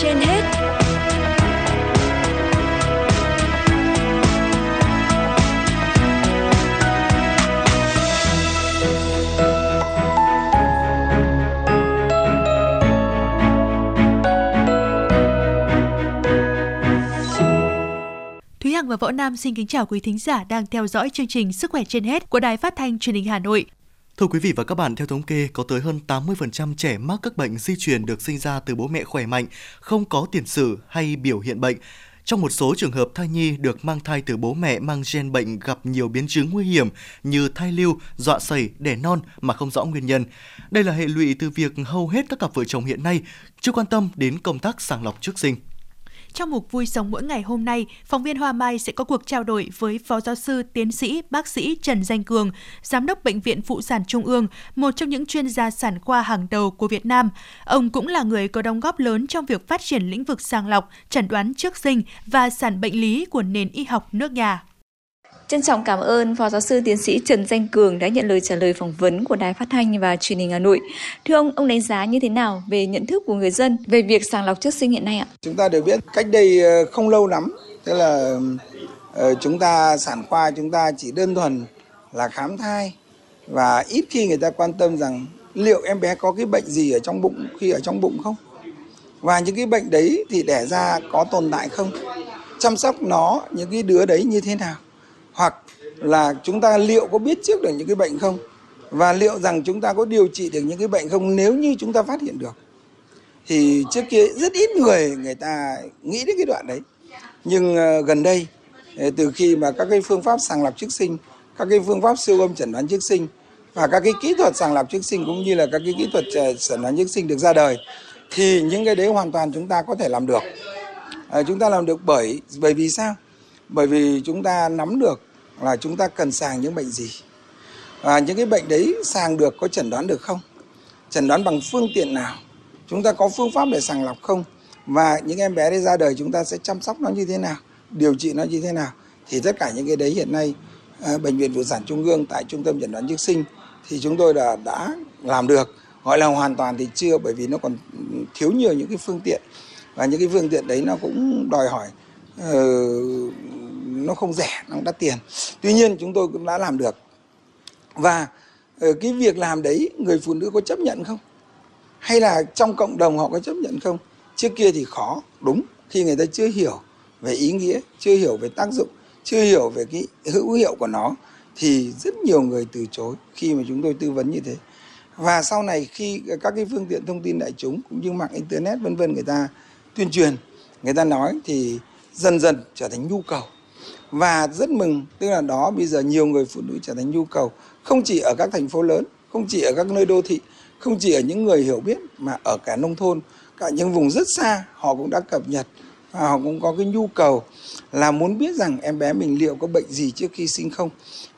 trên hết Thúy Hằng và Võ Nam xin kính chào quý thính giả đang theo dõi chương trình Sức khỏe trên hết của Đài Phát thanh Truyền hình Hà Nội. Thưa quý vị và các bạn, theo thống kê, có tới hơn 80% trẻ mắc các bệnh di truyền được sinh ra từ bố mẹ khỏe mạnh, không có tiền sử hay biểu hiện bệnh. Trong một số trường hợp thai nhi được mang thai từ bố mẹ mang gen bệnh gặp nhiều biến chứng nguy hiểm như thai lưu, dọa sẩy, đẻ non mà không rõ nguyên nhân. Đây là hệ lụy từ việc hầu hết các cặp vợ chồng hiện nay chưa quan tâm đến công tác sàng lọc trước sinh. Trong mục Vui sống mỗi ngày hôm nay, phóng viên Hoa Mai sẽ có cuộc trao đổi với Phó Giáo sư Tiến sĩ Bác sĩ Trần Danh Cường, Giám đốc Bệnh viện Phụ sản Trung ương, một trong những chuyên gia sản khoa hàng đầu của Việt Nam. Ông cũng là người có đóng góp lớn trong việc phát triển lĩnh vực sàng lọc, chẩn đoán trước sinh và sản bệnh lý của nền y học nước nhà. Trân trọng cảm ơn Phó Giáo sư Tiến sĩ Trần Danh Cường đã nhận lời trả lời phỏng vấn của Đài Phát thanh và Truyền hình Hà Nội. Thưa ông, ông đánh giá như thế nào về nhận thức của người dân về việc sàng lọc trước sinh hiện nay ạ? Chúng ta đều biết cách đây ờ, không lâu lắm, tức là ờ, chúng ta sản khoa chúng ta chỉ đơn thuần là khám thai và ít khi người ta quan tâm rằng liệu em bé có cái bệnh gì ở trong bụng khi ở trong bụng không? Và những cái bệnh đấy thì đẻ ra có tồn tại không? Chăm sóc nó những cái đứa đấy như thế nào? Là chúng ta liệu có biết trước được những cái bệnh không? Và liệu rằng chúng ta có điều trị được những cái bệnh không? Nếu như chúng ta phát hiện được thì trước kia rất ít người người ta nghĩ đến cái đoạn đấy. Nhưng ờ, gần đây ờ, từ khi mà các cái phương pháp sàng lọc trước sinh các cái phương pháp siêu âm chẩn đoán trước sinh và các cái kỹ thuật sàng lọc trước sinh cũng như là các cái kỹ thuật ờ, chẩn đoán trước sinh được ra đời thì những cái đấy hoàn toàn chúng ta có thể làm được. À, chúng ta làm được bởi bởi vì sao? Bởi vì chúng ta nắm được là chúng ta cần sàng những bệnh gì? Và những cái bệnh đấy sàng được có chẩn đoán được không? Chẩn đoán bằng phương tiện nào? Chúng ta có phương pháp để sàng lọc không? Và những em bé đấy ra đời chúng ta sẽ chăm sóc nó như thế nào? Điều trị nó như thế nào? Thì tất cả những cái đấy hiện nay à, bệnh viện phụ sản trung ương tại trung tâm chẩn đoán trước sinh thì chúng tôi đã đã làm được. Gọi là hoàn toàn thì chưa bởi vì nó còn thiếu nhiều những cái phương tiện. Và những cái phương tiện đấy nó cũng đòi hỏi uh, nó không rẻ, nó không đắt tiền. Tuy nhiên chúng tôi cũng đã làm được. Và ờ, cái việc làm đấy người phụ nữ có chấp nhận không? Hay là trong cộng đồng họ có chấp nhận không? Trước kia thì khó, đúng, khi người ta chưa hiểu về ý nghĩa, chưa hiểu về tác dụng, chưa hiểu về cái hữu hiệu của nó, thì rất nhiều người từ chối khi mà chúng tôi tư vấn như thế. Và sau này khi các cái phương tiện thông tin đại chúng cũng như mạng internet vân vân người ta tuyên truyền, người ta nói thì dần dần trở thành nhu cầu và rất mừng, tức là đó, bây giờ nhiều người phụ nữ trở thành nhu cầu, không chỉ ở các thành phố lớn, không chỉ ở các nơi đô thị, không chỉ ở những người hiểu biết mà ở cả nông thôn, cả những vùng rất xa, họ cũng đã cập nhật và họ cũng có cái nhu cầu là muốn biết rằng em bé mình liệu có bệnh gì trước khi sinh không.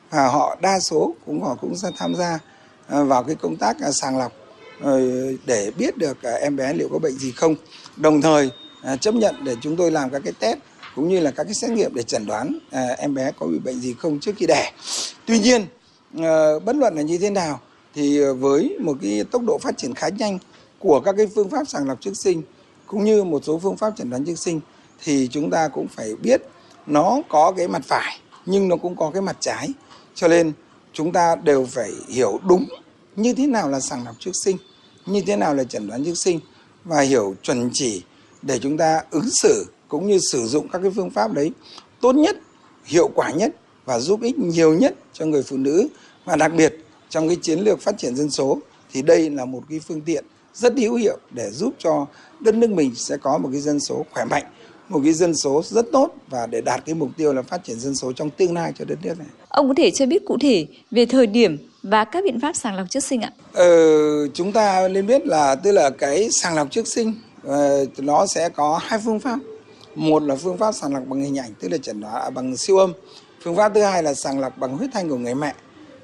Và họ đa số cũng, họ cũng sẽ tham gia à, vào cái công tác à, sàng lọc ờ, để biết được à, em bé liệu có bệnh gì không. Đồng thời chấp nhận để chúng tôi làm các cái test cũng như là các cái xét nghiệm để chẩn đoán à, em bé có bị bệnh gì không trước khi đẻ. Tuy nhiên à, bất luận là như thế nào thì à, với một cái tốc độ phát triển khá nhanh của các cái phương pháp sàng lọc trước sinh cũng như một số phương pháp chẩn đoán trước sinh thì chúng ta cũng phải biết nó có cái mặt phải nhưng nó cũng có cái mặt trái cho nên chúng ta đều phải hiểu đúng như thế nào là sàng lọc trước sinh như thế nào là chẩn đoán trước sinh và hiểu chuẩn chỉ để chúng ta ứng xử cũng như sử dụng các cái phương pháp đấy tốt nhất, hiệu quả nhất và giúp ích nhiều nhất cho người phụ nữ và đặc biệt trong cái chiến lược phát triển dân số thì đây là một cái phương tiện rất hữu hiệu để giúp cho đất nước mình sẽ có một cái dân số khỏe mạnh một cái dân số rất tốt và để đạt cái mục tiêu là phát triển dân số trong tương lai cho đất nước này. Ông có thể cho biết cụ thể về thời điểm và các biện pháp sàng lọc trước sinh ạ? Ờ, chúng ta nên biết là tức là cái sàng lọc trước sinh uh, nó sẽ có hai phương pháp một là phương pháp sàng lọc bằng hình ảnh tức là chẩn đoán à, bằng siêu âm. Phương pháp thứ hai là sàng lọc bằng huyết thanh của người mẹ.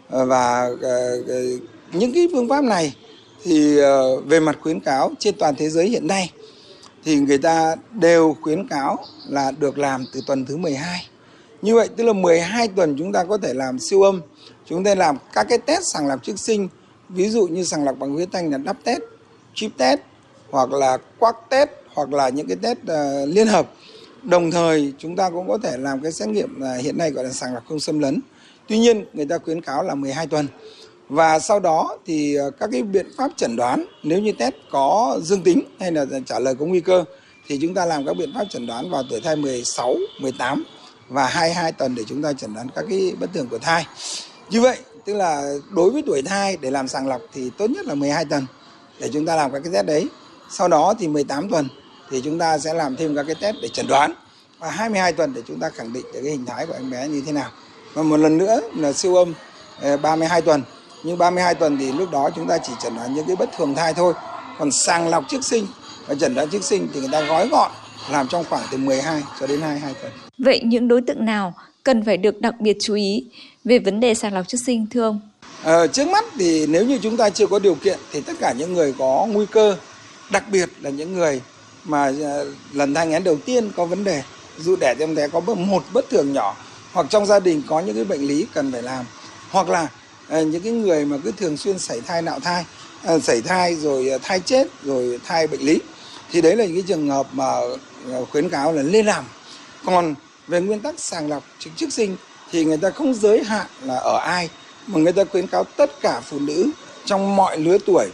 Ờ, và ờ, ờ, những cái phương pháp này thì về mặt khuyến cáo trên toàn thế giới hiện nay thì người ta đều khuyến cáo là được làm từ tuần thứ 12. Như vậy tức là 12 tuần chúng ta có thể làm siêu âm, chúng ta làm các cái test sàng lọc trước sinh, ví dụ như sàng lọc bằng huyết thanh là đắp test, chip test hoặc là quắc test hoặc là những cái test uh, liên hợp đồng thời chúng ta cũng có thể làm cái xét nghiệm uh, hiện nay gọi là sàng lọc không xâm lấn tuy nhiên người ta khuyến cáo là 12 tuần và sau đó thì uh, các cái biện pháp chẩn đoán nếu như test có dương tính hay là trả lời có nguy cơ thì chúng ta làm các biện pháp chẩn đoán vào tuổi thai 16, 18 và 22 tuần để chúng ta chẩn đoán các cái bất thường của thai. Như vậy, tức là đối với tuổi thai để làm sàng lọc thì tốt nhất là 12 tuần để chúng ta làm các cái test đấy. Sau đó thì 18 tuần thì chúng ta sẽ làm thêm các cái test để chẩn đoán và 22 tuần để chúng ta khẳng định được cái hình thái của em bé như thế nào. Và một lần nữa là siêu âm 32 ờ, tuần. Nhưng 32 tuần thì lúc đó chúng ta chỉ chẩn đoán những cái bất thường thai thôi. Còn sàng lọc trước sinh và chẩn đoán trước sinh thì người ta gói gọn làm trong khoảng từ 12 cho đến 22 tuần. Vậy những đối tượng nào cần phải được đặc biệt chú ý về vấn đề sàng lọc trước sinh thưa ông? À, trước mắt thì nếu như chúng ta chưa có điều kiện thì tất cả những người có nguy cơ, đặc biệt là những người mà à, lần thai nghén đầu tiên có vấn đề, dù đẻ em bé có một bất thường nhỏ hoặc trong gia đình có những cái bệnh lý cần phải làm hoặc là à, những cái người mà cứ thường xuyên sảy thai nạo thai, à, sảy thai rồi thai chết rồi thai bệnh lý thì đấy là những cái trường hợp mà khuyến cáo là nên làm. Còn về nguyên tắc sàng lọc trước trước sinh thì người ta không giới hạn là ở ai mà người ta khuyến cáo tất cả phụ nữ trong mọi lứa tuổi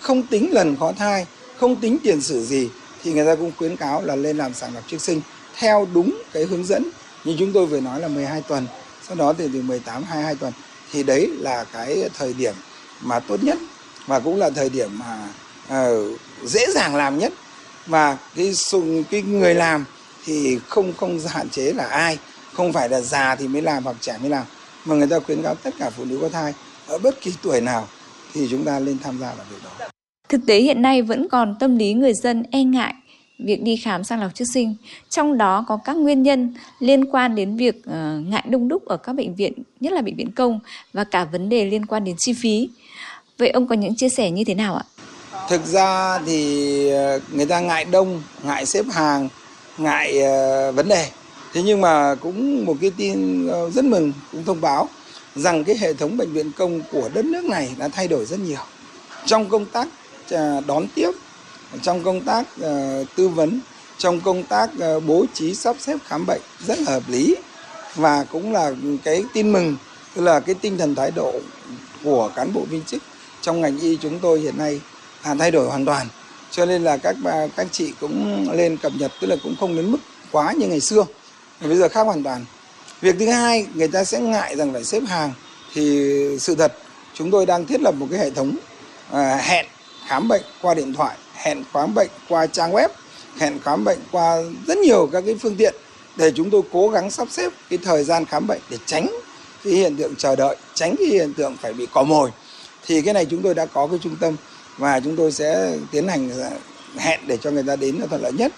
không tính lần khó thai không tính tiền sử gì thì người ta cũng khuyến cáo là lên làm sàng lọc trước sinh theo đúng cái hướng dẫn. Như chúng tôi vừa nói là 12 tuần sau đó thì từ 18 22 tuần. Thì đấy là cái thời điểm mà tốt nhất và cũng là thời điểm mà uh, dễ dàng làm nhất. Và cái cái người làm thì không không hạn chế là ai. Không phải là già thì mới làm hoặc trẻ mới làm. Mà người ta khuyến cáo tất cả phụ nữ có thai ở bất kỳ tuổi nào thì chúng ta lên tham gia vào việc đó. Thực tế hiện nay vẫn còn tâm lý người dân e ngại việc đi khám sàng lọc trước sinh, trong đó có các nguyên nhân liên quan đến việc uh, ngại đông đúc ở các bệnh viện, nhất là bệnh viện công và cả vấn đề liên quan đến chi phí. Vậy ông có những chia sẻ như thế nào ạ? Thực ra thì ờ, người ta ngại đông, ngại xếp hàng, ngại uh, vấn đề. Thế nhưng mà cũng một cái tin rất mừng cũng thông báo rằng cái hệ thống bệnh viện công của đất nước này đã thay đổi rất nhiều. Trong công tác À, đón tiếp, trong công tác à, tư vấn, trong công tác à, bố trí sắp xếp khám bệnh rất là hợp lý và cũng là cái tin mừng tức là cái tinh thần thái độ của cán bộ viên chức trong ngành y chúng tôi hiện nay là thay đổi hoàn toàn. Cho nên là các bà các chị cũng lên cập nhật tức là cũng không đến mức quá như ngày xưa. Bây giờ khác hoàn toàn. Việc thứ hai người ta sẽ ngại rằng phải xếp hàng thì sự thật chúng tôi đang thiết lập một cái hệ thống à, hẹn khám bệnh qua điện thoại, hẹn khám bệnh qua trang web, hẹn khám bệnh qua rất nhiều các cái phương tiện để chúng tôi cố gắng sắp xếp cái thời gian khám bệnh để tránh cái hiện tượng chờ đợi, tránh cái hiện tượng phải bị cò mồi. Thì cái này chúng tôi đã có cái trung tâm và chúng tôi sẽ tiến hành hẹn để cho người ta đến là thuận lợi nhất.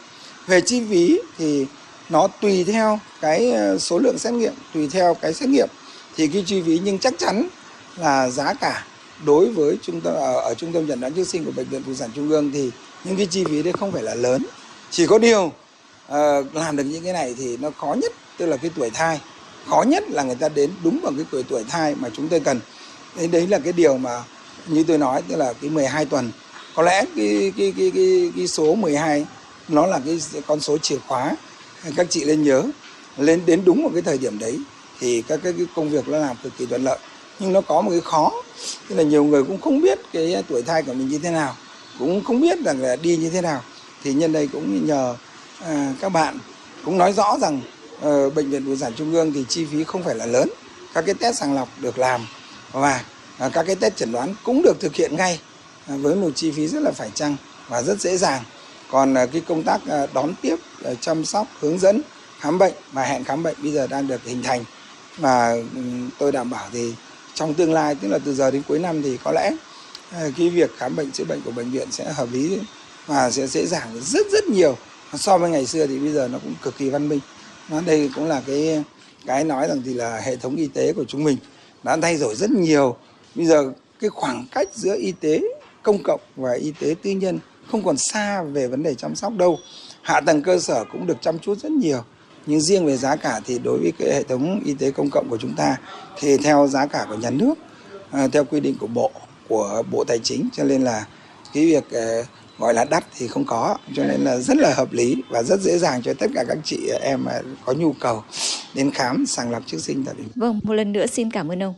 Về chi phí thì nó tùy theo cái ờ, số lượng xét nghiệm, tùy theo cái xét nghiệm. Thì cái chi phí nhưng chắc chắn là giá cả đối với trung tâm ở, ở trung tâm chẩn đoán trước sinh của bệnh viện phụ sản trung ương thì những cái chi phí đấy không phải là lớn. Chỉ có điều uh, làm được những cái này thì nó khó nhất tức là cái tuổi thai. Khó nhất là người ta đến đúng vào cái tuổi tuổi thai mà chúng tôi cần. Đấy đấy là cái điều mà như tôi nói tức là cái 12 tuần. Có lẽ cái cái cái cái, cái số 12 nó là cái con số chìa khóa. Các chị lên nhớ lên đến đúng một cái thời điểm đấy thì các cái, cái công việc nó làm cực kỳ thuận lợi nhưng nó có một cái khó tức là nhiều người cũng không biết cái tuổi thai của mình như thế nào cũng không biết rằng là đi như thế nào. Thì nhân đây cũng nhờ à, các bạn cũng nói rõ rằng uh, bệnh viện phụ sản trung ương thì chi phí không phải là lớn. Các cái test sàng lọc được làm và À, các cái test chẩn đoán cũng được thực hiện ngay à, với một chi phí rất là phải chăng và rất dễ dàng. Còn à, cái công tác à, đón tiếp à, chăm sóc hướng dẫn khám bệnh và hẹn khám bệnh bây giờ đang được hình thành. Và ừ, tôi đảm bảo thì trong tương lai, tức là từ giờ đến cuối năm thì có lẽ ờ, cái việc khám bệnh, chữa bệnh của bệnh viện sẽ hợp lý và sẽ dễ dàng rất rất nhiều. So với ngày xưa thì bây giờ nó cũng cực kỳ văn minh. Nó, đây cũng là cái cái nói rằng thì là hệ thống y tế của chúng mình đã thay đổi rất nhiều. Bây giờ cái khoảng cách giữa y tế công cộng và y tế tư nhân không còn xa về vấn đề chăm sóc đâu. Hạ tầng cơ sở cũng được chăm chút rất nhiều nhưng riêng về giá cả thì đối với cái hệ thống y tế công cộng của chúng ta thì theo giá cả của nhà nước à, theo quy định của bộ của bộ tài chính cho nên là cái việc à, gọi là đắt thì không có cho nên là rất là hợp lý và rất dễ dàng cho tất cả các chị em có nhu cầu đến khám sàng lọc trước sinh tại Vâng, một lần nữa xin cảm ơn ông.